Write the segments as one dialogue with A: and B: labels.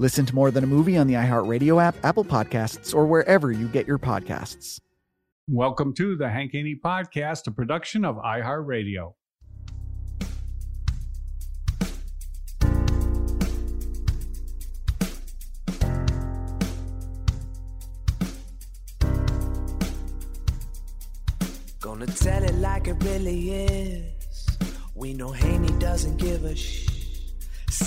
A: Listen to More Than a Movie on the iHeartRadio app, Apple Podcasts, or wherever you get your podcasts.
B: Welcome to the Hank Haney Podcast, a production of iHeartRadio.
C: Gonna tell it like it really is. We know Haney doesn't give a shit.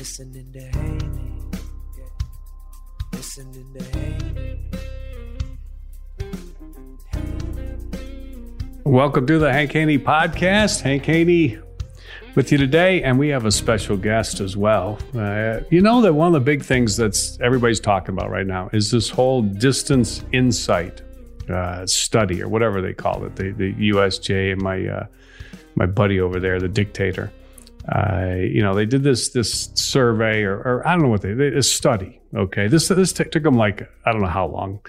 C: listening to Haney. Listening to Haney.
B: Welcome to the Hank Haney Podcast. Hank Haney with you today, and we have a special guest as well. Uh, you know that one of the big things that's everybody's talking about right now is this whole distance insight uh, study or whatever they call it. The, the USGA and my uh, my buddy over there, the dictator. Uh, you know, they did this this survey or, or I don't know what they, they a study. Okay, this this t- took them like I don't know how long,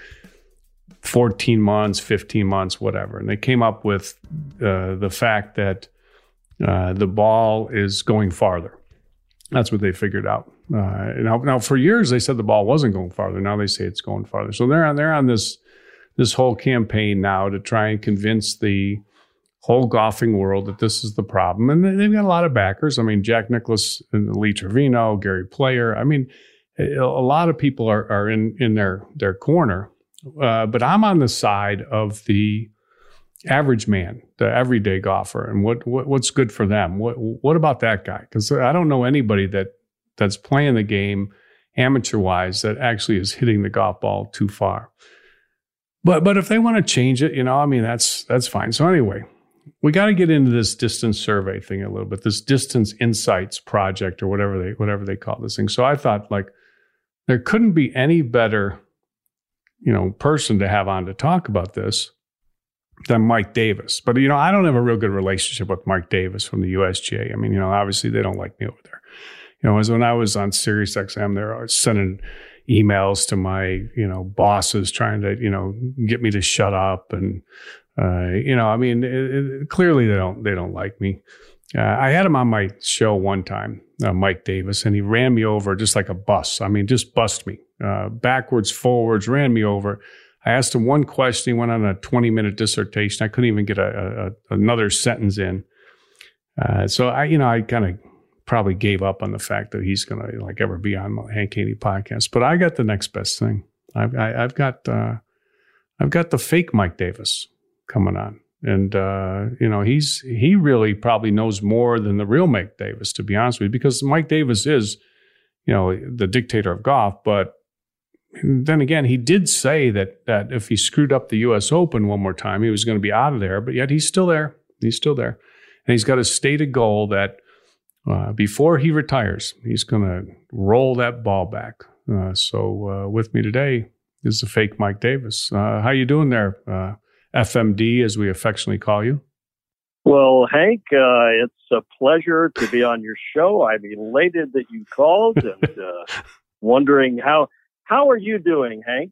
B: fourteen months, fifteen months, whatever, and they came up with uh, the fact that uh, the ball is going farther. That's what they figured out. Uh, now, now for years they said the ball wasn't going farther. Now they say it's going farther. So they're on they're on this this whole campaign now to try and convince the whole golfing world that this is the problem. And they've got a lot of backers. I mean, Jack Nicklaus and Lee Trevino, Gary Player. I mean, a lot of people are, are in, in their, their corner. Uh, but I'm on the side of the average man, the everyday golfer, and what, what what's good for them. What what about that guy? Because I don't know anybody that that's playing the game amateur wise that actually is hitting the golf ball too far. But but if they want to change it, you know, I mean that's that's fine. So anyway, we got to get into this distance survey thing a little bit, this distance insights project or whatever they whatever they call this thing. So I thought like there couldn't be any better, you know, person to have on to talk about this than Mike Davis. But you know, I don't have a real good relationship with Mike Davis from the USGA. I mean, you know, obviously they don't like me over there. You know, as when I was on Sirius XM, they're sending emails to my, you know, bosses trying to, you know, get me to shut up and uh, you know, I mean, it, it, clearly they don't they don't like me. Uh, I had him on my show one time, uh, Mike Davis, and he ran me over just like a bus. I mean, just bust me uh, backwards, forwards, ran me over. I asked him one question. He went on a 20 minute dissertation. I couldn't even get a, a another sentence in. Uh, so I, you know, I kind of probably gave up on the fact that he's going to like ever be on the Hank Haney podcast. But I got the next best thing. I've, I, i have got uh, I've got the fake Mike Davis coming on. And uh, you know, he's he really probably knows more than the real Mike Davis, to be honest with you, because Mike Davis is, you know, the dictator of golf, but then again, he did say that that if he screwed up the U.S. Open one more time, he was going to be out of there. But yet he's still there. He's still there, and he's got a stated goal that uh, before he retires, he's going to roll that ball back. Uh, so uh, with me today is the fake Mike Davis. Uh, how you doing there, uh, FMD, as we affectionately call you?
D: Well, Hank, uh, it's a pleasure to be on your show. I'm elated that you called and wondering how how are you doing, Hank?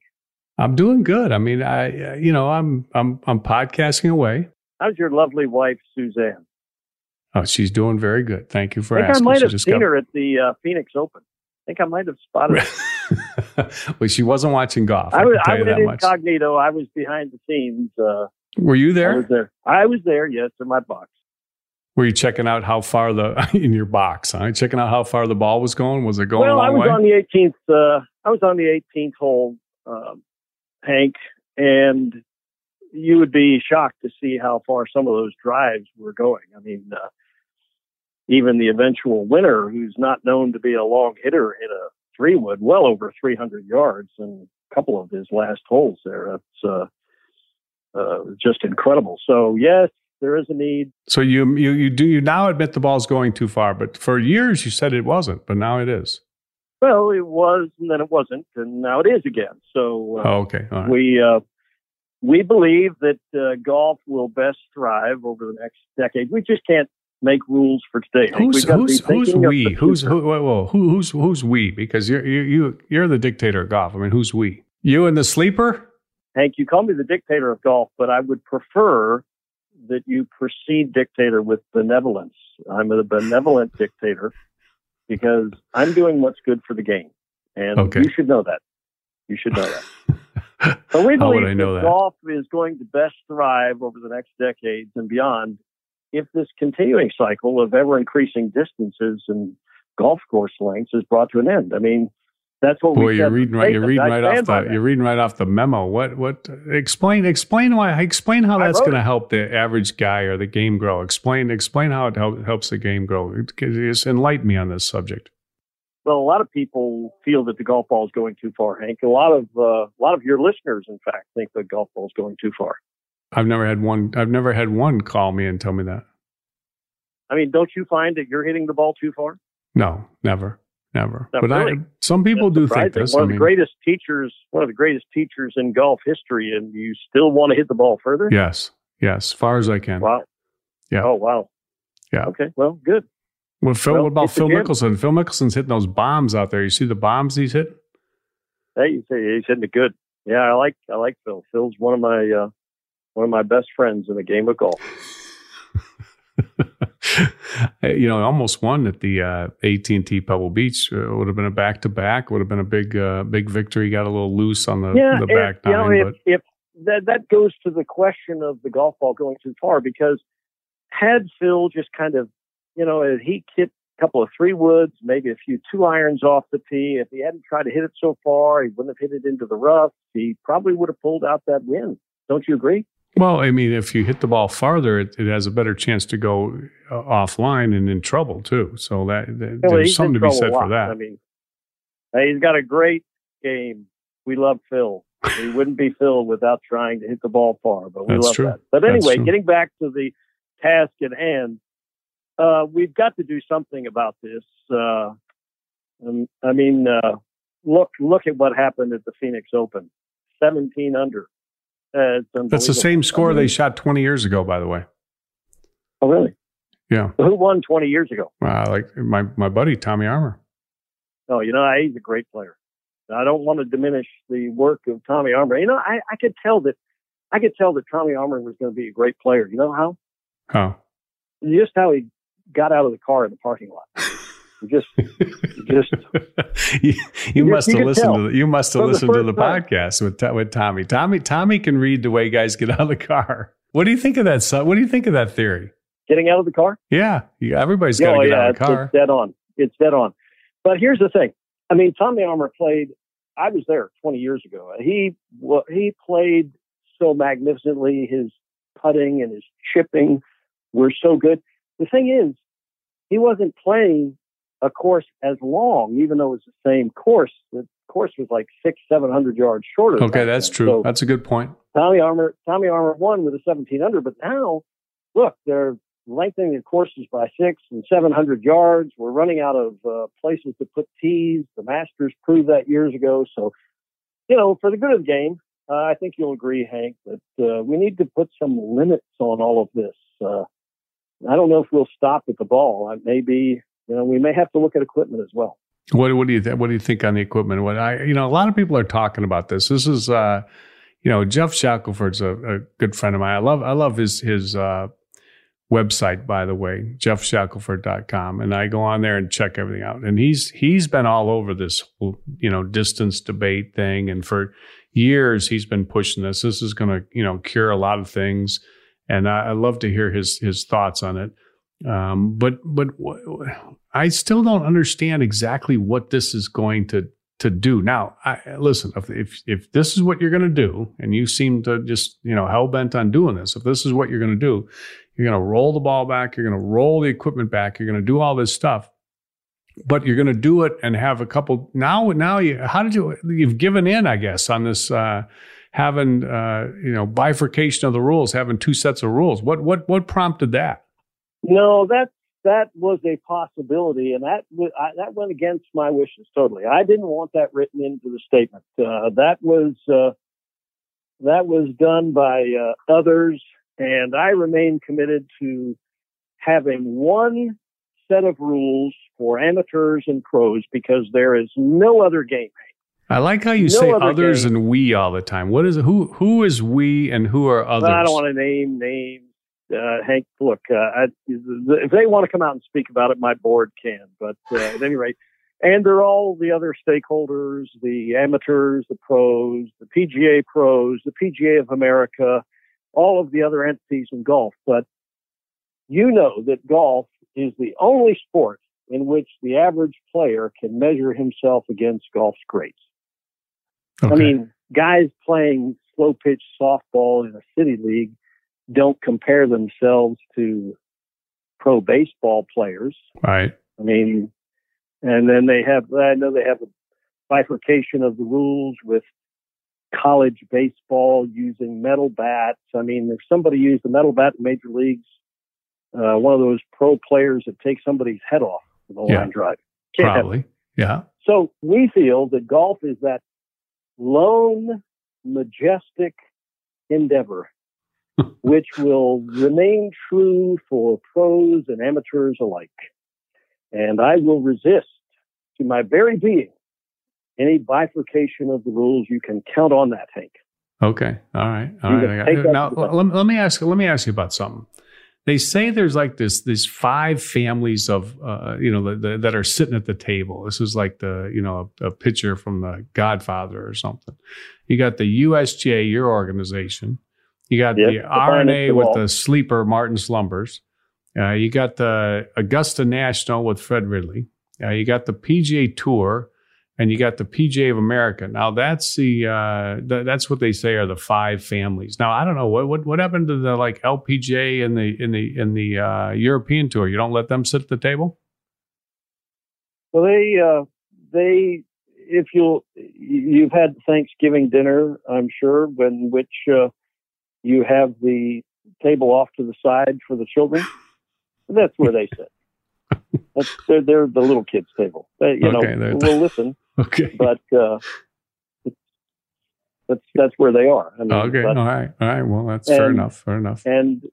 B: I'm doing good. I mean, I you know I'm I'm I'm podcasting away.
D: How's your lovely wife, Suzanne?
B: Oh, she's doing very good. Thank you for
D: I think
B: asking.
D: I might
B: She
D: have seen
B: got-
D: her at the uh, Phoenix Open. I think I might have spotted her.
B: well, she wasn't watching golf. I,
D: I was, I went
B: that much.
D: incognito. I was behind the scenes. Uh,
B: Were you
D: I
B: there?
D: was there. I was there. Yes, in my box.
B: Were you checking out how far the in your box? Huh? Checking out how far the ball was going? Was it going
D: well, I was
B: way?
D: on the 18th. Uh, I was on the 18th hole, um, Hank, and you would be shocked to see how far some of those drives were going. I mean, uh, even the eventual winner, who's not known to be a long hitter, hit a three wood well over 300 yards in a couple of his last holes there. That's uh, uh, just incredible. So yes, there is a need.
B: so you you you do you now admit the ball's going too far, but for years you said it wasn't, but now it is.
D: Well, it was, and then it wasn't, and now it is again. So uh,
B: Oh, okay. Right.
D: we uh, we believe that uh, golf will best thrive over the next decade. We just can't make rules for today.
B: Who's
D: We've got to be
B: who's who's we? Who's who, whoa, whoa, who who's who's we? Because you're you you you're the dictator of golf. I mean, who's we? You and the sleeper?
D: Hank, you call me the dictator of golf, but I would prefer that you proceed dictator with benevolence. I'm a benevolent dictator because I'm doing what's good for the game, and
B: Okay.
D: you should know that. You should know that. So we
B: How would
D: believe
B: I know
D: that,
B: that?
D: golf is going to best thrive over the next decades and beyond if this continuing cycle of ever increasing distances and golf course lengths is brought to an end. I mean, that's what
B: Boy,
D: we
B: you're reading right. You're reading right off the. You're reading right off the memo. What? What? Explain. Explain why. Explain how that's going to help the average guy or the game grow. Explain. Explain how it help, helps the game grow. Just enlighten me on this subject.
D: Well, a lot of people feel that the golf ball is going too far, Hank. A lot of uh, a lot of your listeners, in fact, think the golf ball is going too far.
B: I've never had one. I've never had one call me and tell me that.
D: I mean, don't you find that you're hitting the ball too far?
B: No, never, never.
D: Not
B: but I, some people
D: That's
B: do think this.
D: One
B: I
D: of
B: mean,
D: the greatest teachers, one of the greatest teachers in golf history, and you still want to hit the ball further?
B: yes, yes, as far as I can.
D: Wow.
B: Yeah.
D: Oh, wow.
B: Yeah.
D: Okay. Well, good.
B: Well, Phil,
D: Well,
B: what about Phil. Mickelson? Phil Mickelson's hitting those bombs out there. You see the bombs he's hitting?
D: Hey, he's, he's hitting it good. Yeah, I like I like Phil. Phil's one of my uh, one of my best friends in the game of golf.
B: you know, I almost won at the uh, AT&T Pebble Beach. Uh, would have been a back to back. Would have been a big, uh, big victory. Got a little loose on the,
D: yeah,
B: the
D: if,
B: back
D: you know,
B: nine,
D: if, if that that goes to the question of the golf ball going too far, because had Phil just kind of, you know, he hit a couple of three woods, maybe a few two irons off the tee, if he hadn't tried to hit it so far, he wouldn't have hit it into the rough. He probably would have pulled out that win. Don't you agree?
B: Well, I mean, if you hit the ball farther, it, it has a better chance to go uh, offline and in trouble too. So that, that
D: Well,
B: there's
D: he's
B: something to be said for that.
D: I mean, he's got a great game. We love Phil. He wouldn't be Phil without trying to hit the ball far, but we
B: That's
D: love
B: true.
D: that. But anyway, getting back to the task at hand, uh, we've got to do something about this. Uh, um, I mean, uh, look look at what happened at the Phoenix Open, seventeen under. Uh,
B: That's the same score
D: I
B: they shot 20 years ago, by the way.
D: Oh, really?
B: Yeah.
D: Who won twenty years ago?
B: Uh, like my, my buddy, Tommy Armour.
D: Oh, you know, he's a great player. I don't want to diminish the work of Tommy Armour. You know, I, I could tell that I could tell that Tommy Armour was going to be a great player. You know how?
B: Oh.
D: Just how he got out of the car in the parking lot. Just, just
B: you, you must
D: you
B: have listened to the, you must have listened to the
D: time.
B: podcast with with Tommy. Tommy Tommy can read the way guys get out of the car. What do you think of that? son? What do you think of that theory?
D: getting out of the car.
B: Yeah, yeah everybody's got to
D: oh,
B: get
D: yeah,
B: out of the car.
D: it's dead on. It's dead on. But here's the thing. I mean, Tommy Armour played. I was there 20 years ago. He well, he played so magnificently. His putting and his chipping were so good. The thing is, he wasn't playing a course as long, even though it was the same course The course was like six, seven hundred yards shorter.
B: Okay, that's
D: then.
B: true.
D: So
B: that's a good point.
D: Tommy Armour, Tommy Armour won with a seventeen under, but now look, they're lengthening the courses by six and seven hundred yards. We're running out of uh, places to put tees. The Masters proved that years ago. So, you know, for the good of the game, uh, I think you'll agree, Hank, that uh, we need to put some limits on all of this. Uh, I don't know if we'll stop at the ball. Maybe you know we may have to look at equipment as well.
B: What what do you th- what do you think on the equipment? What I you know a lot of people are talking about this. This is uh, you know Geoff Shackelford's a, a good friend of mine. I love I love his his uh, website by the way geoffshackelford.com and I go on there and check everything out. And he's he's been all over this you know distance debate thing and for years he's been pushing this. This is going to you know cure a lot of things and I, I love to hear his his thoughts on it. Um, but but w- I still don't understand exactly what this is going to to do. Now, I, listen, if, if if this is what you're going to do, and you seem to just you know hell bent on doing this, if this is what you're going to do, you're going to roll the ball back, you're going to roll the equipment back, you're going to do all this stuff, but you're going to do it and have a couple. Now, now you how did you you've given in, I guess, on this. Uh, having uh, you know bifurcation of the rules, having two sets of rules. What what what prompted that?
D: No, that that was a possibility, and that I, that went against my wishes totally. I didn't want that written into the statement. Uh, that was uh, that was done by uh, others, and I remain committed to having one set of rules for amateurs and pros because there is no other game.
B: I like how you
D: No
B: say
D: other
B: others
D: game.
B: and we all the time. What is who who is we and who are others?
D: I don't want to name names. Uh, Hank, look, uh, I, if they want to come out and speak about it, my board can. But uh, at any rate, and they're all the other stakeholders, the amateurs, the pros, the PGA pros, the PGA of America, all of the other entities in golf. But you know that golf is the only sport in which the average player can measure himself against golf's greats.
B: Okay.
D: I mean, guys playing slow pitch softball in a city league don't compare themselves to pro baseball players.
B: right.
D: I mean, and then they have, I know they have a bifurcation of the rules with college baseball using metal bats. I mean, if somebody used a metal bat in major leagues, uh, one of those pro players that takes somebody's head off with a
B: Yeah.
D: line drive. Can't
B: Probably. Yeah.
D: so we feel that golf is that lone, majestic endeavor, which will remain true for pros and amateurs alike. And I will resist to my very being any bifurcation of the rules. You can count on that, Hank.
B: Okay. All right. All right. Got- now let, let me ask let me ask you about something. They say there's like this these five families of uh, you know that, that are sitting at the table. This is like the you know a, a picture from the Godfather or something. You got the USGA, your organization. You got
D: Yep,
B: the
D: the R&A
B: with the sleeper Martin Slumbers. Uh, you got the Augusta National with Fred Ridley. Uh, you got the PGA Tour, and you got the PGA of America. Now that's the uh, th- that's what they say are the five families. Now I don't know what what what happened to the like LPGA and the in the in the uh, European Tour. You don't let them sit at the table.
D: Well, they, uh, they, if you'll, you've had Thanksgiving dinner, I'm sure, when which uh, you have the table off to the side for the children. That's where they sit. That's, they're, they're the little kids' table. They, you
B: Okay,
D: know,
B: they're-
D: we'll listen,
B: Okay.
D: but uh, that's that's where they are. I mean,
B: okay.
D: but-
B: All right. All right. Well, that's fair enough. Fair enough.
D: and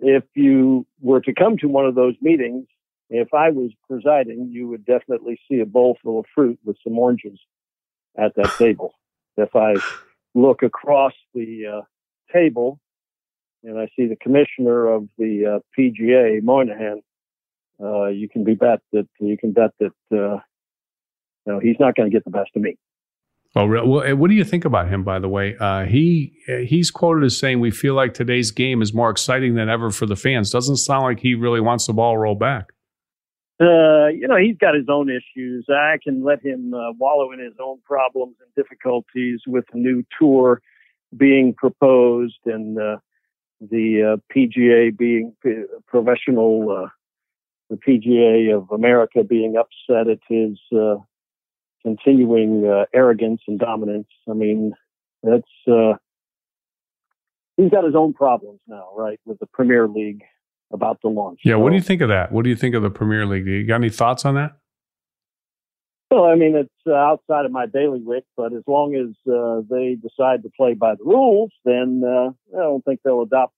D: if you were to come to one of those meetings, if I was presiding, you would definitely see a bowl full of fruit with some oranges at that table. If I look across the uh, table and I see the commissioner of the uh, PGA, Monahan, uh, you can be bet that you can bet that uh, you know he's not going to get the best of me.
B: Well, re- well, eh, what do you think about him? By the way, uh, he eh, he's quoted as saying, "We feel like today's game is more exciting than ever for the fans." Doesn't sound like he really wants the ball rolled back.
D: Uh, you know, he's got his own issues. I can let him uh, wallow in his own problems and difficulties with the new tour being proposed and uh, the uh, PGA being p- professional, uh, the PGA of America being upset at his uh, continuing uh, arrogance and dominance. I mean, that's uh, he's got his own problems now, right, with the Premier League about to launch.
B: Yeah,
D: So-
B: what do you think of that? What do you think of the Premier League? Do you got any thoughts on that?
D: Well, I mean, it's uh, outside of my daily bailiwick, but as long as uh, they decide to play by the rules, then uh, I don't think they'll adopt.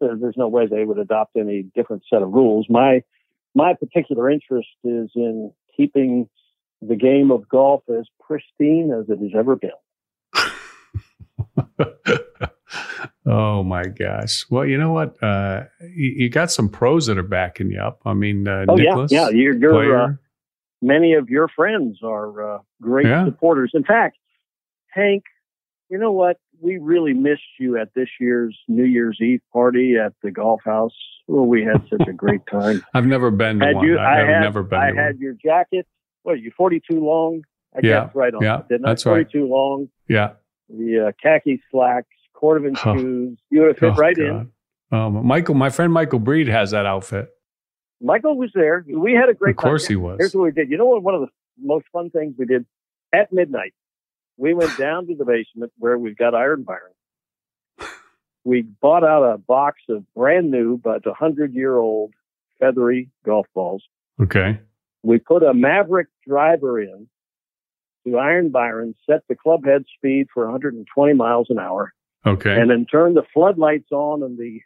D: There, there's no way they would adopt any different set of rules. My my particular interest is in keeping the game of golf as pristine as it has ever been.
B: oh my gosh! Well, you know what? Uh, you, you got some pros that are backing you up. I mean, uh,
D: Oh
B: Nicklaus,
D: yeah, yeah. You're, you're uh. Many of your friends are uh, great
B: Yeah.
D: supporters. In fact, Hank, you know what? We really missed you at this year's New Year's Eve party at the golf house. Well, we had such a great time.
B: I've never been to
D: had
B: one.
D: you?
B: I've
D: I had.
B: never been
D: I had
B: one.
D: your jacket. What are you? Forty-two long. I
B: Yeah,
D: guessed right on.
B: yeah,
D: didn't I?
B: that's right.
D: Forty-two long.
B: Yeah.
D: The uh, khaki slacks, cordovan
B: Oh.
D: shoes. You would have fit
B: Oh,
D: right in.
B: Um, Michael, my friend Michael Breed has that outfit.
D: Michael was there. We had a great
B: Of course
D: time.
B: he was.
D: Here's what we did. You know what? One of the most fun things we did at midnight, we went down to the basement where we've got Iron Byron. We bought out a box of brand new but a hundred year old feathery golf balls.
B: Okay.
D: We put a Mavrik driver in to Iron Byron, set the club head speed for 120 miles an hour,
B: Okay.
D: and then turn the floodlights on on the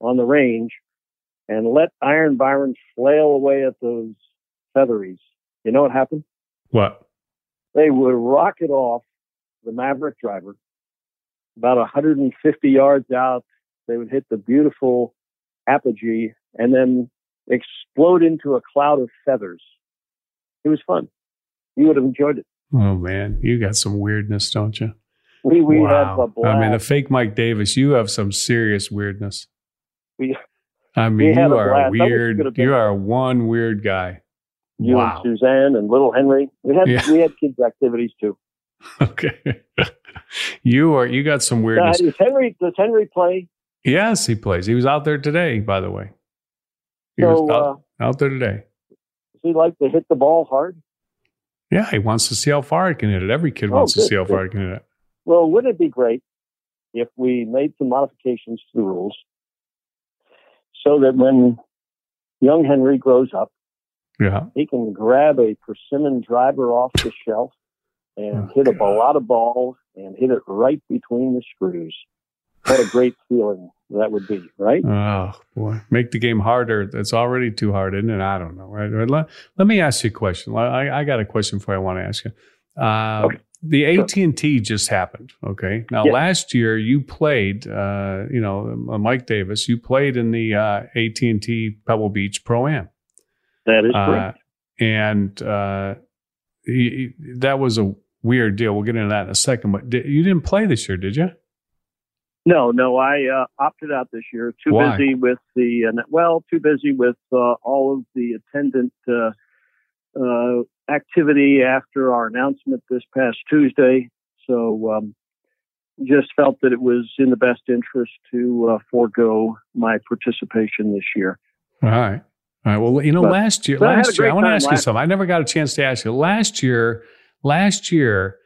D: on the range and let Iron Byron flail away at those featheries. You know what happened?
B: what?
D: They would rocket off the Mavrik driver about 150 yards out. They would hit the beautiful apogee and then explode into a cloud of feathers. It was fun. You would have enjoyed it.
B: Oh man, you got some weirdness, don't you?
D: We we had a blast.
B: I mean, the fake Mike Davis, you have some serious weirdness.
D: we,
B: I mean,
D: had
B: you are. Weird. You are one weird guy.
D: you
B: wow.
D: and Suzanne and little Henry. We had
B: Yeah.
D: we had kids activities too.
B: Okay. you are. You got some weirdness.
D: does Henry does Henry play?
B: yes, he plays. He was out there today, by the way. He was out,
D: uh,
B: out there today.
D: does he like to hit the ball hard?
B: Yeah, he wants to see how far it can hit it. Every kid
D: Oh,
B: wants to see how
D: good.
B: far it can hit it.
D: Well, wouldn't it be great if we made some modifications to the rules so that when young Henry grows up,
B: Yeah.
D: he can grab a persimmon driver off the shelf and
B: Oh,
D: hit a lot of balls and hit it right between the screws. What a great feeling that would be, right?
B: Oh boy, make the game harder. It's already too hard, isn't it? I don't know. Right? Let, let me ask you a question. I, I got a question for you. I want to ask you. Uh,
D: Okay.
B: The AT and T just happened. Okay. Now
D: Yes.
B: last year you played. Uh, you know, uh, Mike Davis. You played in the uh, AT and T Pebble Beach Pro Am.
D: That is
B: Uh,
D: correct.
B: and uh, he, he- that was a weird deal. We'll get into that in a second. But you didn't play this year, did you?
D: No, no, I uh, opted out this year. Too
B: Why?
D: busy with the uh, well, too busy with uh, all of the attendant uh, uh, activity after our announcement this past Tuesday. So, um, just felt that it was in the best interest to uh, forego my participation this year.
B: All right. All right. Well, you know,
D: But-
B: last year,
D: but I
B: last year, I want to ask you something. I never got a chance to ask you. Last year, last year,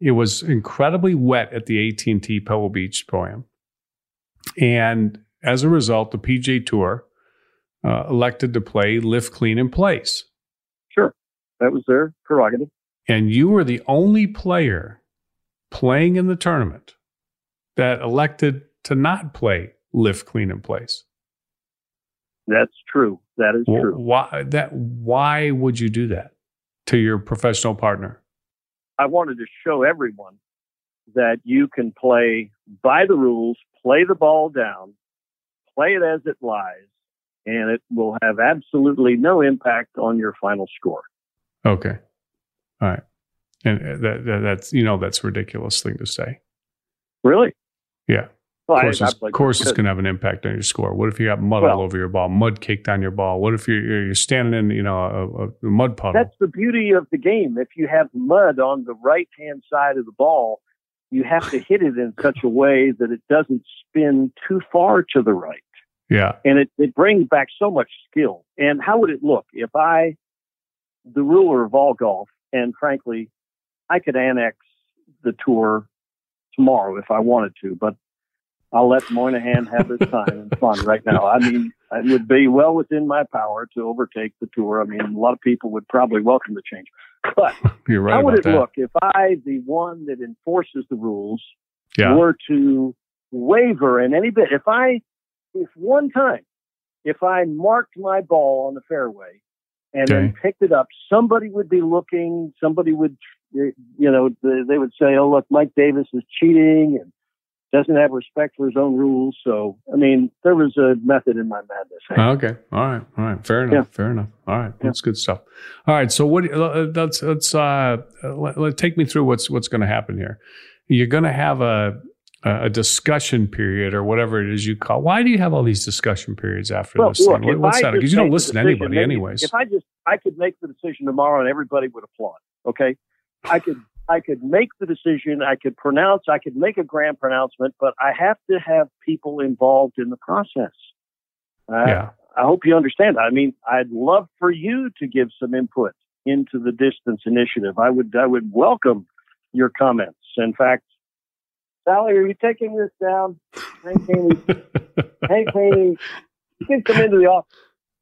B: it was incredibly wet at the AT and T Pebble Beach Am, and as a result, the PGA Tour uh, elected to play lift, clean, in place.
D: That was their prerogative.
B: And you were the only player playing in the tournament that elected to not play lift, clean, in place.
D: That's true. That is
B: Wh-
D: true.
B: Why that? Why would you do that to your professional partner?
D: I wanted to show everyone that you can play by the rules, play the ball down, play it as it lies, and it will have absolutely no impact on your final score.
B: Okay, all right, and uh, that, that that's you know that's a ridiculous thing to say.
D: Really?
B: Yeah,
D: Well, I-
B: courses,
D: I'd like to-
B: courses can have an impact on your score. What if you got mud all over your ball, mud caked on your ball? What if you're you're you're standing in you know a, a, a mud puddle?
D: That's the beauty of the game. If you have mud on the right hand side of the ball, you have to hit it in such a way that it doesn't spin too far to the right.
B: yeah,
D: and it, it brings back so much skill. And how would it look if I, the ruler of all golf, and frankly, I could annex the tour tomorrow if I wanted to, but I'll let Monahan have his time and fun right now. I mean, it would be well within my power to overtake the tour. I mean, a lot of people would probably welcome the change. But
B: You're right
D: how would it
B: that.
D: look if I, the one that enforces the rules,
B: Yeah.
D: were to waver in any bit? If I, if one time, if I marked my ball on the fairway and then picked it up, somebody would be looking, somebody would, you know, they would say, oh, look, Mike Davis is cheating and doesn't have respect for his own rules. So, I mean, there was a method in my madness.
B: Okay. All right. All right. Fair enough.
D: Yeah.
B: Fair enough. All right. That's good stuff. All right. So what? uh, Let's let's uh, let, let- take me through what's what's going to happen here. You're going to have a a discussion period or whatever it is you call. Why do you have all these discussion periods after
D: Well,
B: this
D: look,
B: thing? What's that? Because you don't listen to anybody,
D: maybe-
B: anyways.
D: If I just, I could make the decision tomorrow and everybody would applaud. Okay, I could, I could make the decision. I could pronounce. I could make a grand pronouncement, but I have to have people involved in the process. Uh,
B: yeah.
D: I hope you understand. I mean, I'd love for you to give some input into the distance initiative. I would, I would welcome your comments. In fact, Sally, are you taking this down? Hank Haney, Hank Haney, you can come into the office.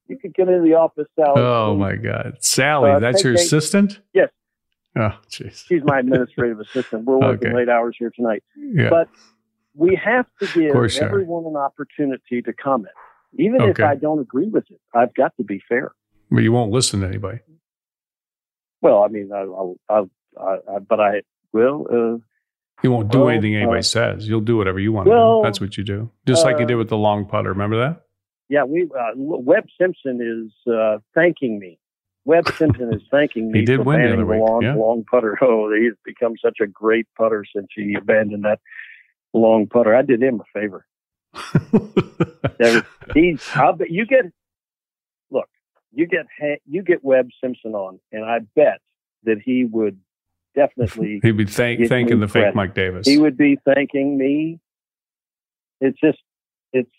D: You can come into the office, Sally.
B: oh
D: please.
B: my God, Sally,
D: Uh,
B: that's your
D: take-
B: assistant.
D: Yes.
B: Oh, jeez.
D: She's my administrative assistant. We're working
B: Okay.
D: late hours here tonight.
B: Yeah.
D: But we have to give
B: are.
D: everyone an opportunity to comment. Even if I don't agree with it, I've got to be fair.
B: but you won't listen to anybody.
D: Well, I mean, I, I'll, I'll, I, I, but I will. Uh,
B: You won't do
D: Well,
B: anything anybody
D: uh,
B: says. You'll do whatever you want to
D: well,
B: do. That's what you do. Just like you
D: uh,
B: did with the long putter. Remember that?
D: yeah, we. Uh, Webb Simpson is uh, thanking me. Webb Simpson is thanking me
B: He did
D: for
B: win the other
D: the
B: week,
D: long,
B: yeah.
D: long putter. Oh, he's become such a great putter since he abandoned that long putter. I did him a favor. He's. I'll bet you get. Look, you get you get Webb Simpson on, and I bet that he would definitely
B: He'd be thank, thanking the fake. Mike Davis.
D: he would be thanking me. It's just, it's.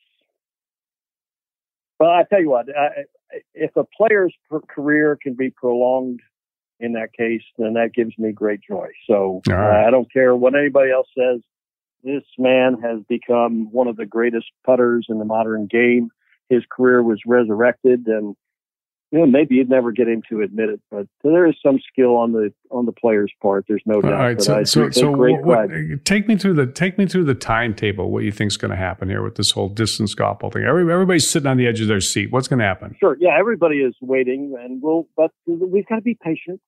D: Well, I tell you what, I, if a player's career can be prolonged in that case, then that gives me great joy. So
B: All right.
D: uh, I don't care what anybody else says. This man has become one of the greatest putters in the modern game. His career was resurrected, and you know maybe you'd never get him to admit it, but there is some skill on the on the player's part. There's no doubt.
B: right,
D: but
B: so
D: I
B: so, so what,
D: pride.
B: take me through the take me through the timetable. What you think's going to happen here with this whole distance golf thing? Every, everybody's sitting on the edge of their seat. What's going to happen?
D: Sure. Yeah, everybody is waiting, and we'll. But we've got to be patient.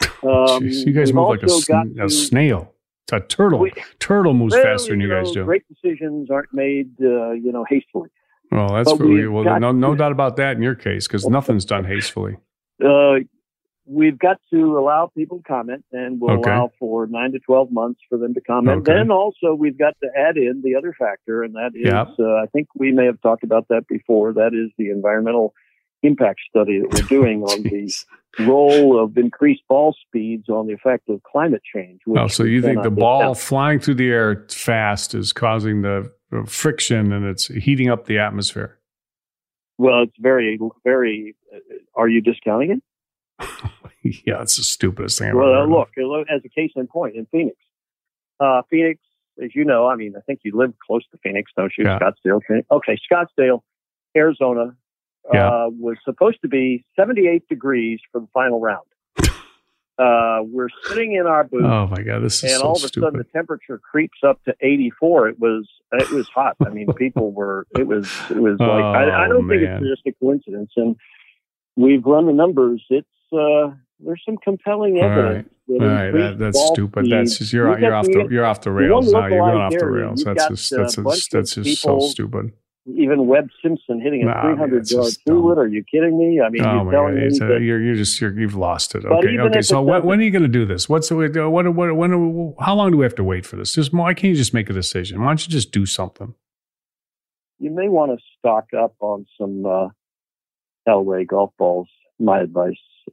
D: Um,
B: Jeez, you guys move like a, sn-
D: got
B: a snail. It's a turtle.
D: We-
B: turtle moves
D: well,
B: faster than you guys do.
D: Great decisions aren't made, uh, you know, hastily.
B: Well, that's
D: we've
B: well, no, no
D: to-
B: doubt about that in your case because nothing's done hastily.
D: Uh, we've got to allow people to comment, and we'll
B: Okay.
D: allow for nine to twelve months for them to comment.
B: Okay.
D: Then also we've got to add in the other factor, and that is,
B: Yeah.
D: uh, I think we may have talked about that before. That is the environmental impact study that we're doing on the role of increased ball speeds on the effect of climate change. which
B: Oh, so you think the ball flying through the air fast is causing the friction and it's heating up the atmosphere?
D: Well, it's very, very. Uh, are you discounting it?
B: yeah, it's the stupidest thing I've
D: Well,
B: ever of.
D: look, uh, as a case in point, in Phoenix, uh, Phoenix, as you know, I mean, I think you live close to Phoenix, don't you?
B: Yeah.
D: Scottsdale. Phoenix. Okay, Scottsdale, Arizona,
B: Yeah.
D: uh, was supposed to be 78 degrees for the final round. Uh, we're sitting in our booth,
B: Oh my god, this is
D: and
B: so
D: all of a
B: stupid.
D: sudden the temperature creeps up to 84. It was it was hot. I mean, people were it was it was like I, I
B: Oh,
D: don't think it's just a coincidence. And we've run the numbers. It's uh, there's some compelling evidence. that
B: All right, that, that's stupid. That's just you're you're off the you're off the rails now. You're going off the rails.
D: you've
B: That's just
D: uh,
B: that's just, that's just so stupid.
D: Even Webb Simpson hitting a
B: Nah,
D: 300
B: it's
D: yard through it. Are you kidding me? I mean,
B: Oh
D: you're telling
B: god,
D: me that
B: you're you're just you're, you've lost it. Okay, okay. So
D: it
B: when, are you going to do this? What's the what what when are- how long do we have to wait for this? Just why can't you just make a decision? Why don't you just do something?
D: you may want to stock up on some uh, Elway golf balls. My advice.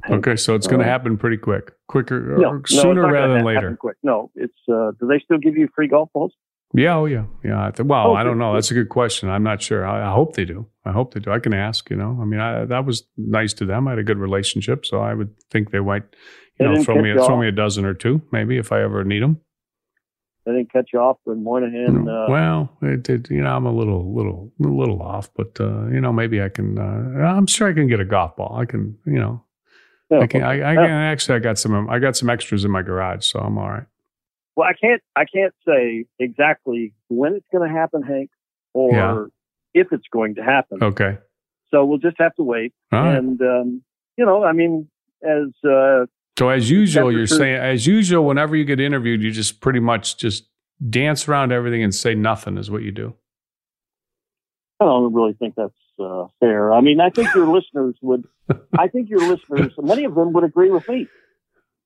B: Okay, so it's going to
D: Uh,
B: happen pretty quick, quicker,
D: No, no,
B: sooner
D: not
B: rather than later.
D: Quick. No, it's. Uh, do they still give you free golf balls?
B: Yeah, oh yeah, yeah. I th- well,
D: Oh,
B: I don't know. That's a good question. I'm not sure. I, I hope they do. I hope they do. I can ask. You know, I mean, I, that was nice to them. I had a good relationship, so I would think they might,
D: They
B: you know, throw me
D: you
B: throw me a dozen or two, maybe if I ever need them.
D: They didn't cut you off when Monahan. Uh,
B: well, it did. You know, I'm a little, little, a little off, but uh, you know, maybe I can. Uh, I'm sure I can get a golf ball. I can, you know,
D: yeah,
B: I can. I, I can actually. I got some. I got some extras in my garage, so I'm all right.
D: Well, I can't. I can't say exactly when it's going to happen, Hank, or
B: Yeah.
D: if it's going to happen.
B: Okay.
D: So we'll just have to wait.
B: Right.
D: and um, you know, I mean, as uh,
B: So as usual, you're saying as usual. Whenever you get interviewed, you just pretty much just dance around everything and say nothing is what you do.
D: I don't really think that's uh, fair. I mean, I think your listeners would. I think your listeners, many of them would agree with me.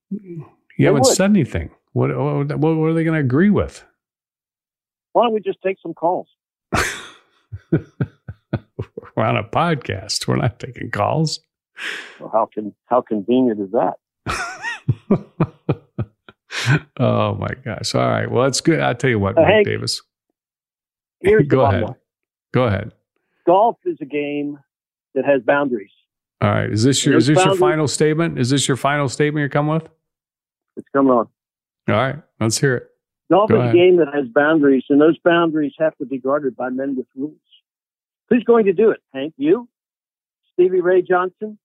B: You
D: They
B: haven't
D: would.
B: said anything. What what, what are they going to agree with?
D: Why don't we just take some calls?
B: We're on a podcast. We're not taking calls.
D: Well, how can how convenient is that?
B: oh my gosh! All right. Well, that's good. I'll tell you what,
D: Uh,
B: Mike
D: Hank,
B: Davis. Go ahead.
D: line.
B: Go ahead.
D: Golf is a game that has boundaries.
B: All right. Is this your is this your final statement? Is this your final statement you're coming with?
D: It's coming on.
B: All right. Let's hear it.
D: Golf
B: Go
D: is
B: ahead.
D: a game that has boundaries, and those boundaries have to be guarded by men with rules. Who's going to do it, Hank? You, Stevie Ray Johnson,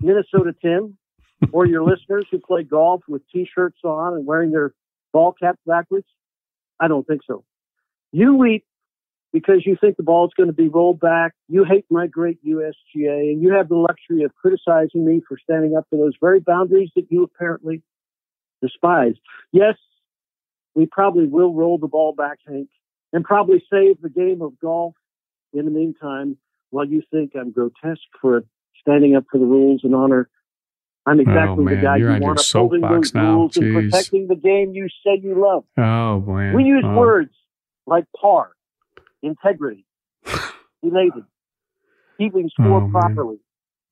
D: Minnesota Tim, or your listeners who play golf with T-shirts on and wearing their ball caps backwards? I don't think so. You weep because you think the ball is going to be rolled back. You hate my great USGA, and you have the luxury of criticizing me for standing up for those very boundaries that you apparently despise. Yes, we probably will roll the ball back, Hank, and probably save the game of golf in the meantime while you think I'm grotesque for standing up for the rules and honor. I'm oh, exactly the
B: Oh, man,
D: guy
B: you're
D: you want upholding those
B: now.
D: rules and protecting the game you say you love.
B: Oh man.
D: We use
B: Oh.
D: words like par, integrity, elated, keeping oh, score
B: Oh,
D: properly,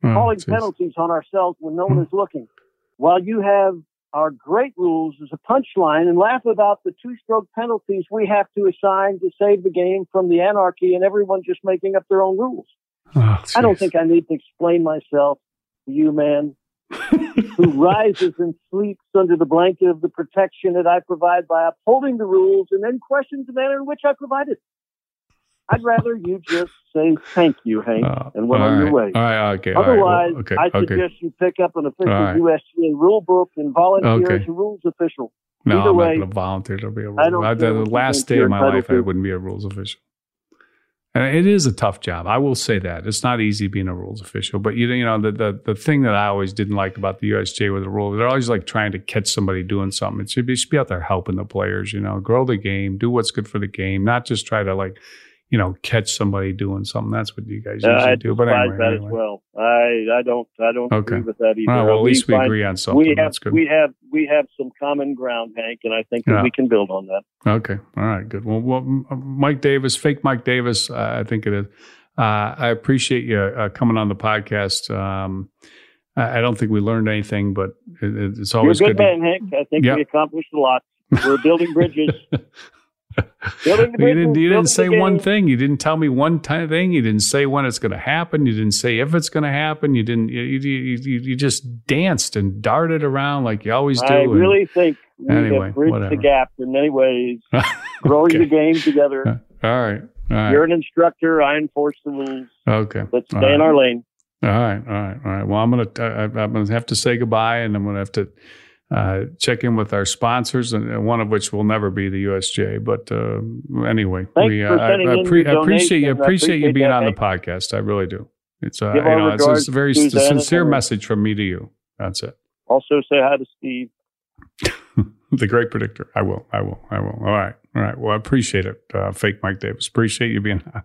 B: Oh,
D: calling
B: jeez.
D: penalties on ourselves when no one hmm. is looking. While you have our great rules as a punchline and laugh about the two stroke penalties we have to assign to save the game from the anarchy and everyone just making up their own rules.
B: Oh,
D: I don't think I need to explain myself to you, man, who rises and sleeps under the blanket of the protection that I provide by upholding the rules and then questions the manner in which I provided. I'd rather you just say thank you, Hank,
B: Oh,
D: and went on your way.
B: All right. Okay. right, well,
D: Otherwise,
B: okay.
D: I
B: okay.
D: suggest you pick up an official
B: right.
D: USGA rule book and volunteer
B: Okay.
D: as a rules official.
B: No,
D: Either
B: I'm
D: way,
B: not going to volunteer to be a rule.
D: I don't
B: I,
D: care
B: the last day of my life, I wouldn't be a rules official. And it is a tough job. I will say that it's not easy being a rules official. But you, you know, the, the the thing that I always didn't like about the USGA with the rules, they're always like trying to catch somebody doing something. It should be, should be out there helping the players. You know, grow the game, do what's good for the game, not just try to like, you know, catch somebody doing something. That's what you guys
D: Uh,
B: usually
D: I
B: do. But anyway,
D: that
B: anyway.
D: as well. I I don't I don't
B: Okay.
D: agree with that either.
B: Right, well, at
D: We
B: least we agree on something.
D: We have
B: That's good.
D: we have we have some common ground, Hank, and I think that
B: Yeah.
D: we can build on that.
B: Okay. All right. Good. Well, well Mike Davis, fake Mike Davis, uh, I think it is. Uh, I appreciate you uh, coming on the podcast. Um, I I don't think we learned anything, but it, it- it's
D: You're a
B: always
D: good
B: good.
D: man, Hank. I think we accomplished a lot. We're building bridges.
B: you didn't. You didn't say one thing. You didn't tell me one ti- thing. You didn't say when it's going to happen. You didn't say if it's going to happen. You didn't. You, you, you, you just danced and darted around like you always do.
D: I
B: and-
D: really think we
B: Anyway,
D: have bridged
B: whatever.
D: the gap in many ways, growing
B: Okay.
D: the game together.
B: All right. All right.
D: You're an instructor. I enforce the rules.
B: okay.
D: Let's stay in our lane.
B: All right, all right, all right. Well, I'm gonna I'm gonna have to say goodbye, and I'm gonna have to uh, check in with our sponsors, and one of which will never be the USGA. But uh, anyway,
D: Thanks
B: we uh, I, I,
D: your
B: I appreciate you.
D: I
B: appreciate you being
D: that,
B: on the podcast. I really do. It's uh, you know it's, it's a very s- sincere message from me to you. That's it.
D: Also, say hi to Steve.
B: the great predictor. I will. I will. I will. All right. All right. Well, I appreciate it, uh, fake Mike Davis. Appreciate you being on.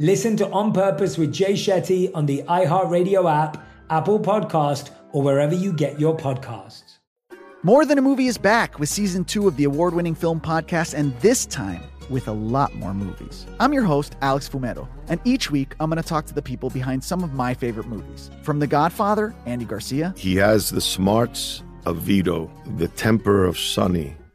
E: Listen to On Purpose with Jay Shetty on the iHeartRadio app, Apple Podcast, or wherever you get your podcasts.
A: More Than a Movie is back with season two of the award winning film podcast, and this time with a lot more movies. I'm your host, Alex Fumero, and each week I'm going to talk to the people behind some of my favorite movies. From The Godfather, Andy Garcia.
F: He has the smarts of Vito, the temper of Sonny,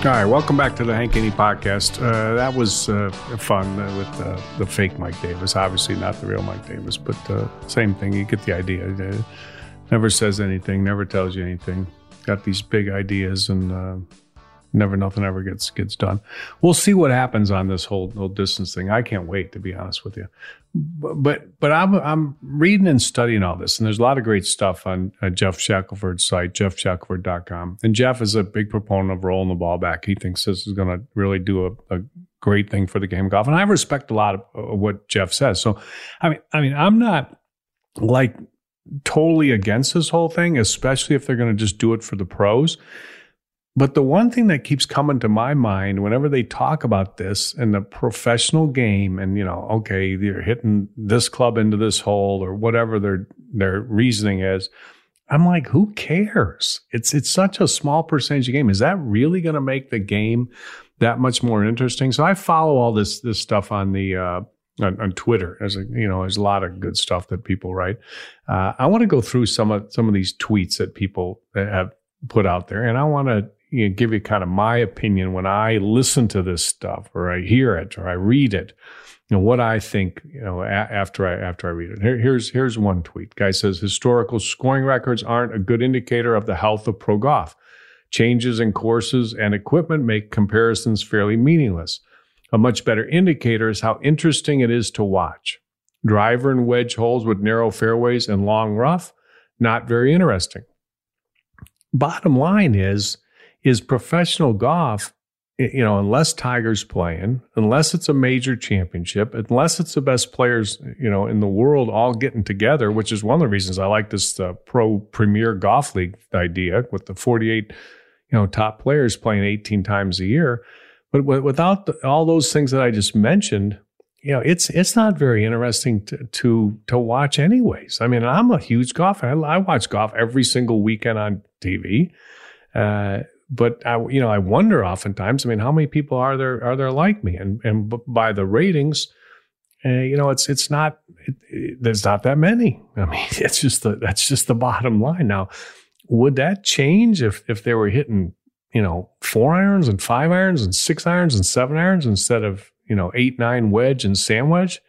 B: All right, welcome back to the Hank Haney podcast. Uh, that was uh, fun uh, with uh, the fake Mike Davis. Obviously, not the real Mike Davis, but uh, same thing. You get the idea. Uh, never says anything, never tells you anything. Got these big ideas and never nothing ever gets gets done. We'll see what happens on this whole whole distance thing. I can't wait to be honest with you. But but I'm I'm reading and studying all this, and there's a lot of great stuff on uh, Geoff Shackelford's site, geoffshackelford.com. And Jeff is a big proponent of rolling the ball back. He thinks this is going to really do a, a great thing for the game of golf, and I respect a lot of, of what Jeff says. So, I mean, I mean, I'm not like totally against this whole thing, especially if they're going to just do it for the pros. But the one thing that keeps coming to my mind whenever they talk about this in the professional game, and you know, okay, they're hitting this club into this hole or whatever their their reasoning is, I'm like, who cares? It's it's such a small percentage of game. Is that really going to make the game that much more interesting? So I follow all this this stuff on the uh, on, on, Twitter. There's a, you know, there's a lot of good stuff that people write. Uh, I want to go through some of some of these tweets that people have put out there, and I want to you know, give you kind of my opinion when I listen to this stuff or I hear it or I read it. You know what I think. You know a- after I after I read it. Here, here's here's one tweet. Guy says historical scoring records aren't a good indicator of the health of pro golf. Changes in courses and equipment make comparisons fairly meaningless. A much better indicator is how interesting it is to watch. Driver and wedge holes with narrow fairways and long rough, not very interesting. Bottom line is is professional golf, you know, unless Tiger's playing, unless it's a major championship, unless it's the best players, you know, in the world all getting together, which is one of the reasons I like this uh, pro premier golf league idea with the 48, you know, top players playing 18 times a year. But without the, all those things that I just mentioned, you know, it's it's not very interesting to to to watch, anyways. I mean, I'm a huge golfer. I, I watch golf every single weekend on TV. Uh, but I, you know, I wonder oftentimes. I mean, how many people are there are there like me? And and by the ratings, uh, you know, it's it's not it, it, there's not that many. I mean, it's just the that's just the bottom line. Now, would that change if if they were hitting you know four irons and five irons and six irons and seven irons instead of you know eight nine wedge and sand wedge?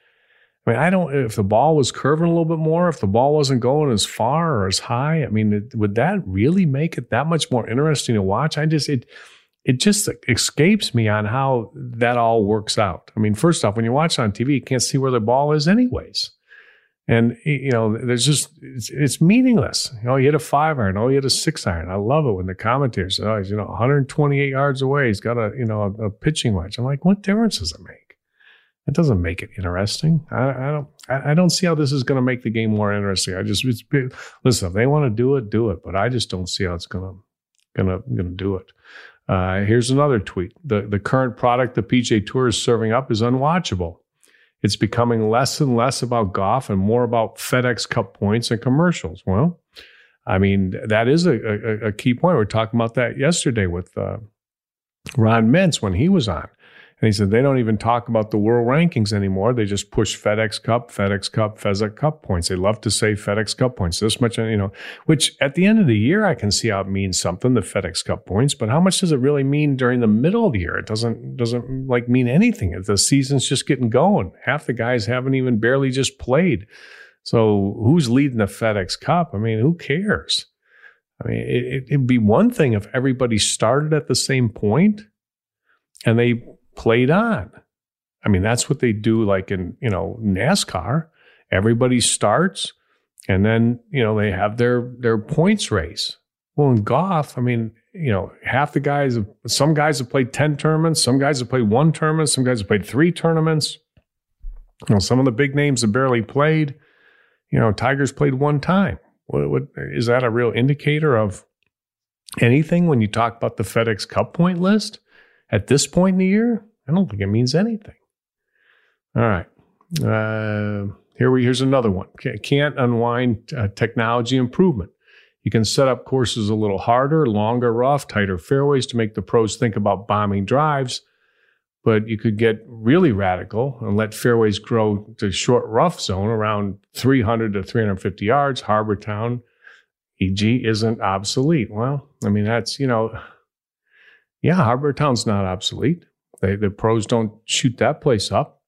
B: I mean, I don't, if the ball was curving a little bit more, if the ball wasn't going as far or as high, I mean, it, would that really make it that much more interesting to watch? I just, it, it just escapes me on how that all works out. I mean, first off, when you watch on TV, you can't see where the ball is anyways. And you know, there's just it's, it's meaningless. You know, he hit a five iron. Oh, he hit a six iron. I love it when the commentators "Oh, he's you know 128 yards away. He's got a you know a, a pitching wedge." I'm like, what difference does it make? It doesn't make it interesting. I, I don't. I, I, don't see how this is going to make the game more interesting. I just listen. If they want to do it, do it. But I just don't see how it's going to going to do it. Uh, here's another tweet. The the current product the PGA Tour is serving up is unwatchable. It's becoming less and less about golf and more about FedEx Cup points and commercials. Well, I mean, that is a, a, a key point. We are talking about that yesterday with uh, Ron Mintz when he was on. And he said they don't even talk about the world rankings anymore. They just push FedEx Cup, FedEx Cup, FedEx Cup points. They love to say FedEx Cup points. This much, you know, which at the end of the year, I can see how it means something, the FedEx Cup points. But how much does it really mean during the middle of the year? It doesn't doesn't like mean anything. The season's just getting going. Half the guys haven't even barely just played. So who's leading the FedEx Cup? I mean, who cares? I mean, it, it'd be one thing if everybody started at the same point and they played on. I mean, that's what they do like in, you know, NASCAR. Everybody starts and then, you know, they have their their points race. Well, in golf, I mean, you know, half the guys some guys have played 10 tournaments, some guys have played one tournament, some guys have played three tournaments. You know, some of the big names have barely played. You know, Tigers played one time. What, what is that a real indicator of anything when you talk about the FedEx Cup point list? At this point in the year, I don't think it means anything. All right. Uh, here we here's another one. Can't unwind uh, technology improvement. You can set up courses a little harder, longer rough, tighter fairways to make the pros think about bombing drives. But you could get really radical and let fairways grow to short rough zone around 300 to 350 yards. Harbour Town, EG, isn't obsolete. Well, I mean, that's, you know, yeah, Harbour Town's not obsolete. They, the pros don't shoot that place up.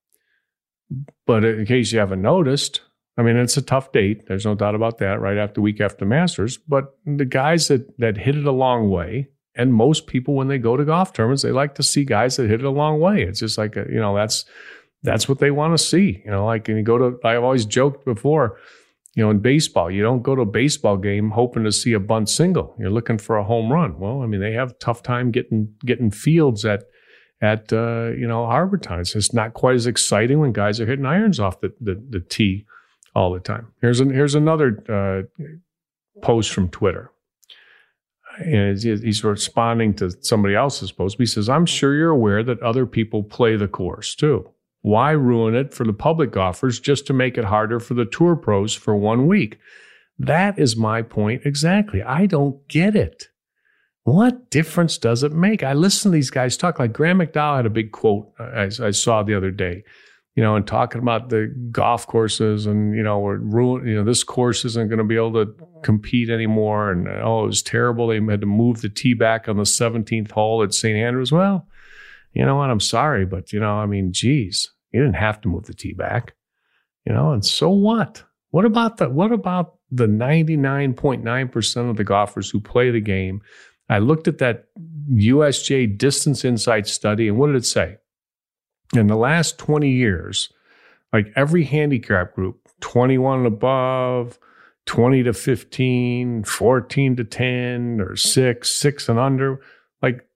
B: But in case you haven't noticed, I mean, it's a tough date. There's no doubt about that, right after week after Masters. But the guys that, that hit it a long way, and most people, when they go to golf tournaments, they like to see guys that hit it a long way. It's just like, a, you know, that's that's what they want to see. You know, like, and you go to, I've always joked before, you know, in baseball, you don't go to a baseball game hoping to see a bunt single. You're looking for a home run. Well, I mean, they have a tough time getting getting fields at at uh, you know Harbour Town. It's just not quite as exciting when guys are hitting irons off the the, the tee all the time. Here's an, here's another uh, post from Twitter. And he's responding to somebody else's post. He says, "I'm sure you're aware that other people play the course too. Why ruin it for the public golfers just to make it harder for the tour pros for one week? That is my point exactly. I don't get it. What difference does it make? I listen to these guys talk. Like Graham McDowell had a big quote uh, I, I saw the other day, you know, and talking about the golf courses and, you know, we're ruin, you know, this course isn't going to be able to compete anymore. And oh, it was terrible. They had to move the tee back on the 17th hole at St. Andrews. Well, you know what? I'm sorry, but you know, I mean, geez, you didn't have to move the tee back, you know, and so what? What about the what about the 99.9% of the golfers who play the game? I looked at that USGA distance insight study, and what did it say? In the last 20 years, like every handicap group, 21 and above, 20 to 15, 14 to 10, or 6, 6 and under, like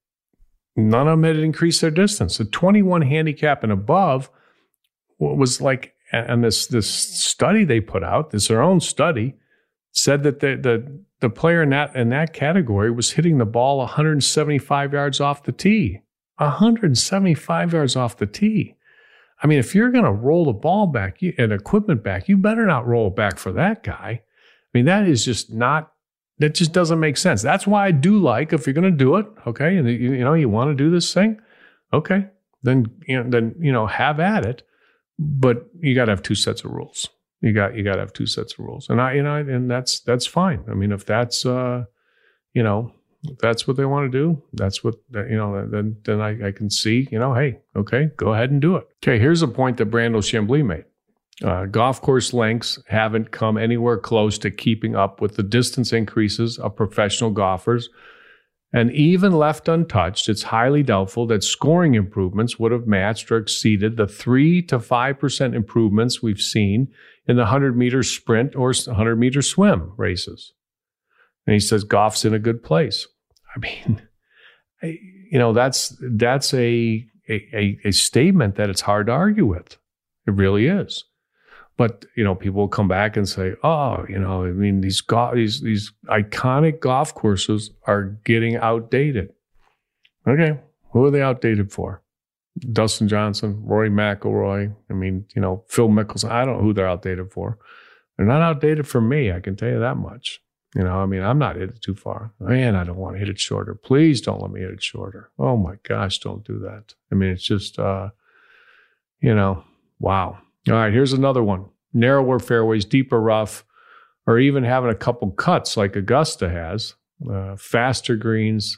B: none of them had increased their distance. The 21 handicap and above was like, and this this study they put out, this their own study, said that the the the player in that in that category was hitting the ball 175 yards off the tee. 175 yards off the tee. I mean, if you're going to roll the ball back you, and equipment back, you better not roll it back for that guy. I mean, that is just not that just doesn't make sense. That's why I do like if you're going to do it, okay, and you, you know you want to do this thing, okay, then you know then you know have at it, but you got to have two sets of rules. You got you got to have two sets of rules, and I you know and that's that's fine. I mean, if that's uh, you know if that's what they want to do, that's what you know. Then then I, I can see you know, hey, okay, go ahead and do it. Okay, here's a point that Brandel Chamblee made. Uh, golf course lengths haven't come anywhere close to keeping up with the distance increases of professional golfers. And even left untouched, it's highly doubtful that scoring improvements would have matched or exceeded the 3 to 5% improvements we've seen in the 100 meter sprint or 100 meter swim races. And he says Goff's in a good place. I mean, you know, that's that's a, a, a statement that it's hard to argue with. It really is. But you know, people will come back and say, "Oh, you know, I mean, these go- these these iconic golf courses are getting outdated." Okay, who are they outdated for? Dustin Johnson, Rory McIlroy. I mean, you know, Phil Mickelson. I don't know who they're outdated for. They're not outdated for me. I can tell you that much. You know, I mean, I'm not hitting too far. Man, I don't want to hit it shorter. Please don't let me hit it shorter. Oh my gosh, don't do that. I mean, it's just, uh, you know, wow. All right, here's another one narrower fairways, deeper rough, or even having a couple cuts like Augusta has, uh, faster greens.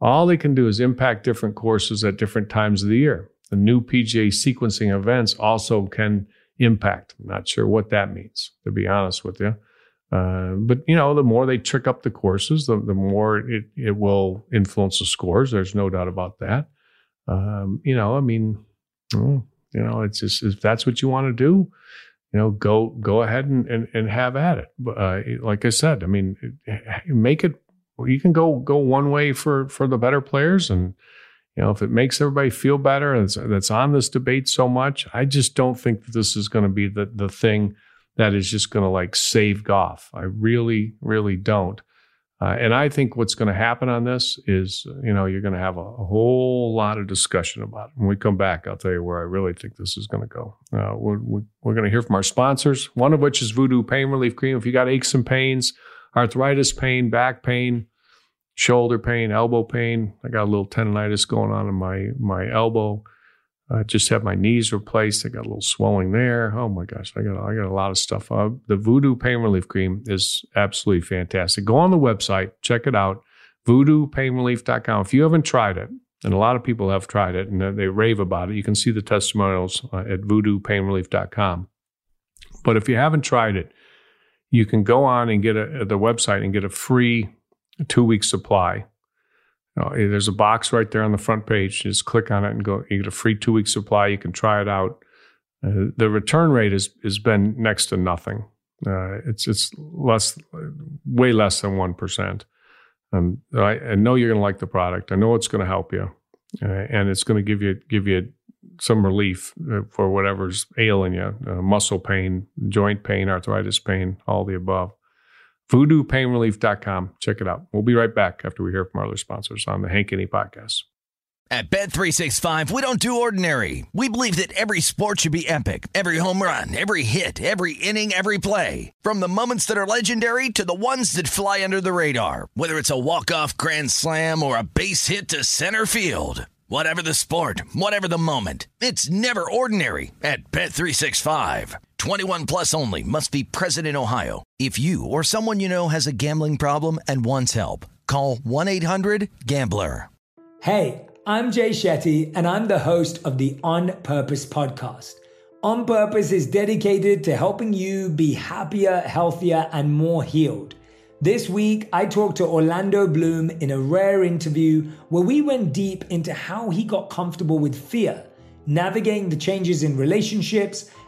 B: All they can do is impact different courses at different times of the year. The new PGA sequencing events also can impact. I'm not sure what that means, to be honest with you. Uh, but you know, the more they trick up the courses, the, the more it, it will influence the scores. There's no doubt about that. Um, you know, I mean, you know, it's just if that's what you want to do, you know, go go ahead and and, and have at it. Uh, like I said, I mean, make it. You can go go one way for for the better players, and you know, if it makes everybody feel better, that's that's on this debate so much. I just don't think that this is going to be the the thing that is just going to like save golf. I really, really don't. Uh, and I think what's going to happen on this is, you know, you're going to have a, a, whole lot of discussion about it. When we come back, I'll tell you where I really think this is going to go. Uh, we're, we're going to hear from our sponsors, one of which is Voodoo Pain Relief Cream. If you got aches and pains, arthritis pain, back pain, shoulder pain, elbow pain, I got a little tendonitis going on in my my elbow. I just had my knees replaced. I got a little swelling there. Oh my gosh, I got I got a lot of stuff. Uh, the Voodoo Pain Relief Cream is absolutely fantastic. Go on the website, check it out, voodoopainrelief.com. If you haven't tried it, and a lot of people have tried it and they rave about it, you can see the testimonials uh, at voodoopainrelief.com. But if you haven't tried it, you can go on and get a, the website and get a free two week supply there's a box right there on the front page. Just click on it and go. You get a free two week supply. You can try it out. Uh, the return rate has has been next to nothing. Uh, it's it's less, way less than one percent. Um, I, I, know you're going to like the product. I know it's going to help you, uh, and it's going to give you give you some relief uh, for whatever's ailing you: uh, muscle pain, joint pain, arthritis pain, all the above voodoopainrelief.com. Check it out. We'll be right back after we hear from our other sponsors on the Hank Haney podcast.
G: At Bet365, we don't do ordinary. We believe that every sport should be epic. Every home run, every hit, every inning, every play. From the moments that are legendary to the ones that fly under the radar. Whether it's a walk-off grand slam or a base hit to center field. Whatever the sport, whatever the moment, it's never ordinary at Bet365. 21 plus only must be present in Ohio. If you or someone you know has a gambling problem and wants help, call 1-800-GAMBLER.
E: Hey, I'm Jay Shetty and I'm the host of the On Purpose podcast. On Purpose is dedicated to helping you be happier, healthier, and more healed. This week, I talked to Orlando Bloom in a rare interview where we went deep into how he got comfortable with fear, navigating the changes in relationships,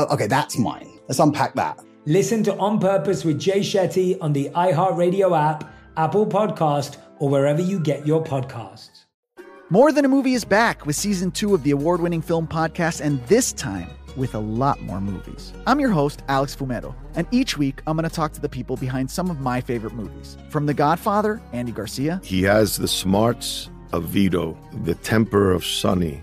H: Oh, okay, that's mine. Let's unpack that.
E: Listen to On Purpose with Jay Shetty on the iHeartRadio app, Apple Podcast, or wherever you get your podcasts.
A: More Than a Movie is back with season two of the award winning film podcast, and this time with a lot more movies. I'm your host, Alex Fumero, and each week I'm going to talk to the people behind some of my favorite movies. From The Godfather, Andy Garcia.
F: He has the smarts of Vito, the temper of Sonny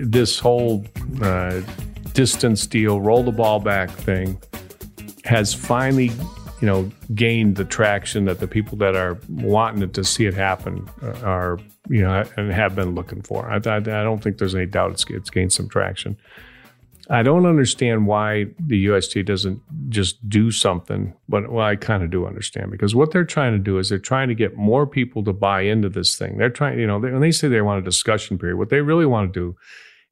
B: this whole uh, distance deal, roll the ball back thing has finally, you know, gained the traction that the people that are wanting it to see it happen uh, are, you know, and have been looking for. I, I, I don't think there's any doubt it's, it's gained some traction. I don't understand why the USGA doesn't just do something, but well, I kind of do understand because what they're trying to do is they're trying to get more people to buy into this thing. They're trying, you know, they, when they say they want a discussion period, what they really want to do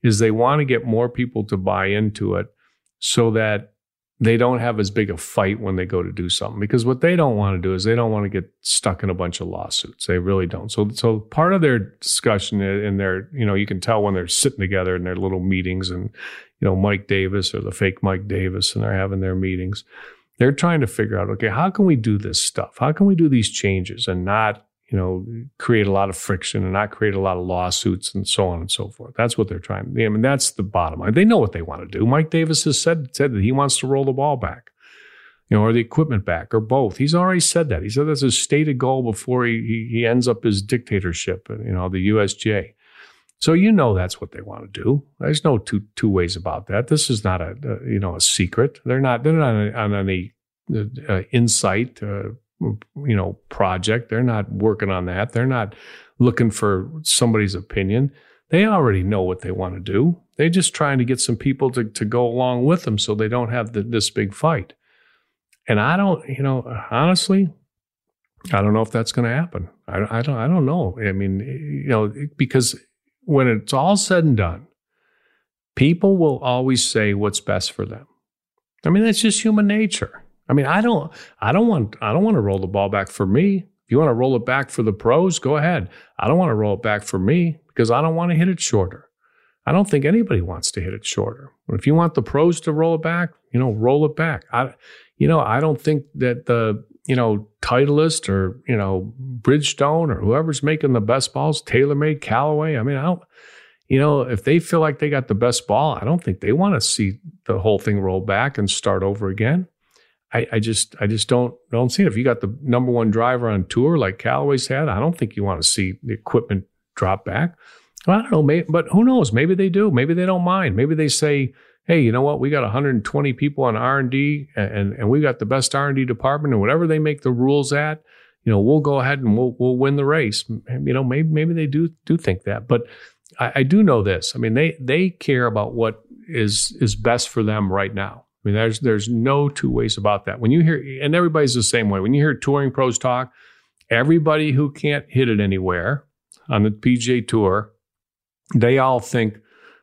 B: is they want to get more people to buy into it so that they don't have as big a fight when they go to do something because what they don't want to do is they don't want to get stuck in a bunch of lawsuits they really don't so so part of their discussion in their you know you can tell when they're sitting together in their little meetings and you know Mike Davis or the fake Mike Davis and they're having their meetings they're trying to figure out okay how can we do this stuff how can we do these changes and not you know, create a lot of friction and not create a lot of lawsuits and so on and so forth. That's what they're trying. I mean, that's the bottom line. They know what they want to do. Mike Davis has said said that he wants to roll the ball back, you know, or the equipment back, or both. He's already said that. He said that's his stated goal before he he, he ends up his dictatorship. You know, the USGA. So you know that's what they want to do. There's no two two ways about that. This is not a, a you know a secret. They're not they're not on any uh, insight. Uh, you know project they're not working on that they're not looking for somebody's opinion they already know what they want to do they're just trying to get some people to, to go along with them so they don't have the, this big fight and i don't you know honestly i don't know if that's going to happen I, I don't i don't know i mean you know because when it's all said and done people will always say what's best for them i mean that's just human nature I mean, I don't, I don't want, I don't want to roll the ball back for me. If you want to roll it back for the pros, go ahead. I don't want to roll it back for me because I don't want to hit it shorter. I don't think anybody wants to hit it shorter. But if you want the pros to roll it back, you know, roll it back. I, you know, I don't think that the, you know, Titleist or, you know, Bridgestone or whoever's making the best balls, TaylorMade, Callaway. I mean, I don't, you know, if they feel like they got the best ball, I don't think they want to see the whole thing roll back and start over again. I, I, just I just don't don't see it. If you got the number one driver on tour like Callaway's had, I don't think you want to see the equipment drop back. Well, I don't know, maybe, but who knows? Maybe they do. Maybe they don't mind. Maybe they say, "Hey, you know what? We got 120 people on R and and we got the best R and D department, and whatever they make the rules at, you know, we'll go ahead and we'll we'll win the race." You know, maybe maybe they do do think that, but I, I do know this. I mean, they they care about what is is best for them right now. I mean, there's there's no two ways about that. When you hear, and everybody's the same way. When you hear touring pros talk, everybody who can't hit it anywhere on the PGA Tour, they all think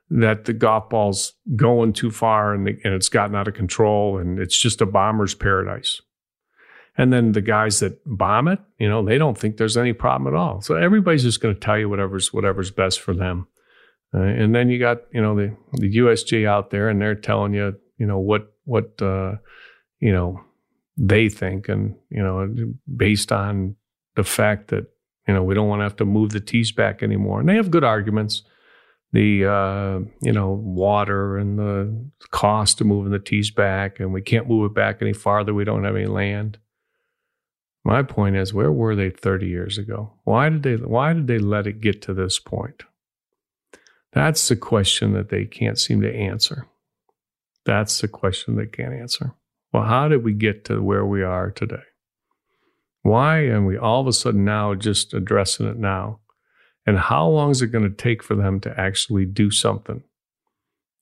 B: that the golf ball's going too far and, the, and it's gotten out of control and it's just a bomber's paradise. And then the guys that bomb it, you know, they don't think there's any problem at all. So everybody's just going to tell you whatever's whatever's best for them. Uh, and then you got, you know, the the USG out there, and they're telling you you know what what uh, you know they think, and you know based on the fact that you know we don't want to have to move the tees back anymore, and they have good arguments. The uh, you know water and the cost of moving the tees back, and we can't move it back any farther. We don't have any land. My point is, where were they 30 years ago? Why did they why did they let it get to this point? That's the question that they can't seem to answer. That's the question they can't answer. Well, how did we get to where we are today? Why are we all of a sudden now just addressing it now? And how long is it going to take for them to actually do something?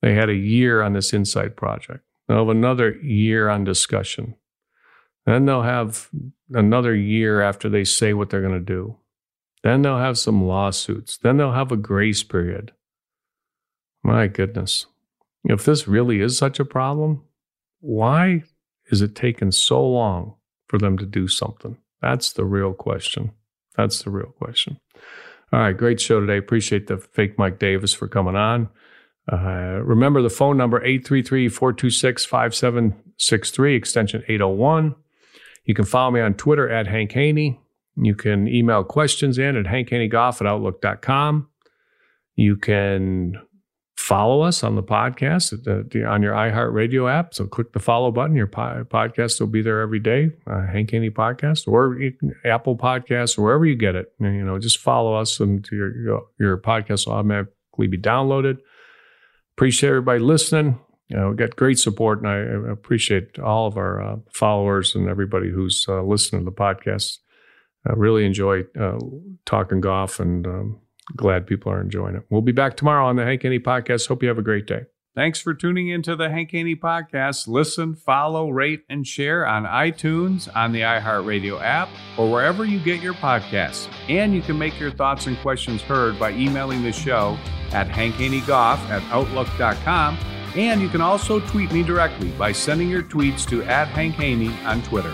B: They had a year on this Insight project. They'll have another year on discussion. Then they'll have another year after they say what they're going to do. Then they'll have some lawsuits. Then they'll have a grace period. My goodness. If this really is such a problem, why is it taking so long for them to do something? That's the real question. That's the real question. All right, great show today. Appreciate the fake Mike Davis for coming on. Uh, remember the phone number 833-426-5763 extension 801. You can follow me on Twitter at Hank Haney. You can email questions in at hankhaneygolf at outlook.com. You can follow us on the podcast the, on your iHeartRadio app. So click the follow button. Your po- podcast will be there every day. Uh, Hank Haney podcast or Apple Podcasts wherever you get it. You know, just follow us, and your your, your podcast will automatically be downloaded. Appreciate everybody listening. You know, we got great support, and I appreciate all of our uh, followers and everybody who's uh, listening to the podcast. I really enjoy uh, talking golf and um, glad people are enjoying it. We'll be back tomorrow on the Hank Haney podcast. Hope you have a great day. Thanks for tuning into the Hank Haney podcast. Listen, follow, rate, and share on iTunes, on the iHeartRadio app, or wherever you get your podcasts. And you can make your thoughts and questions heard by emailing the show at hankhaneygolf at outlook.com. And you can also tweet me directly by sending your tweets to at Hank Haney on Twitter.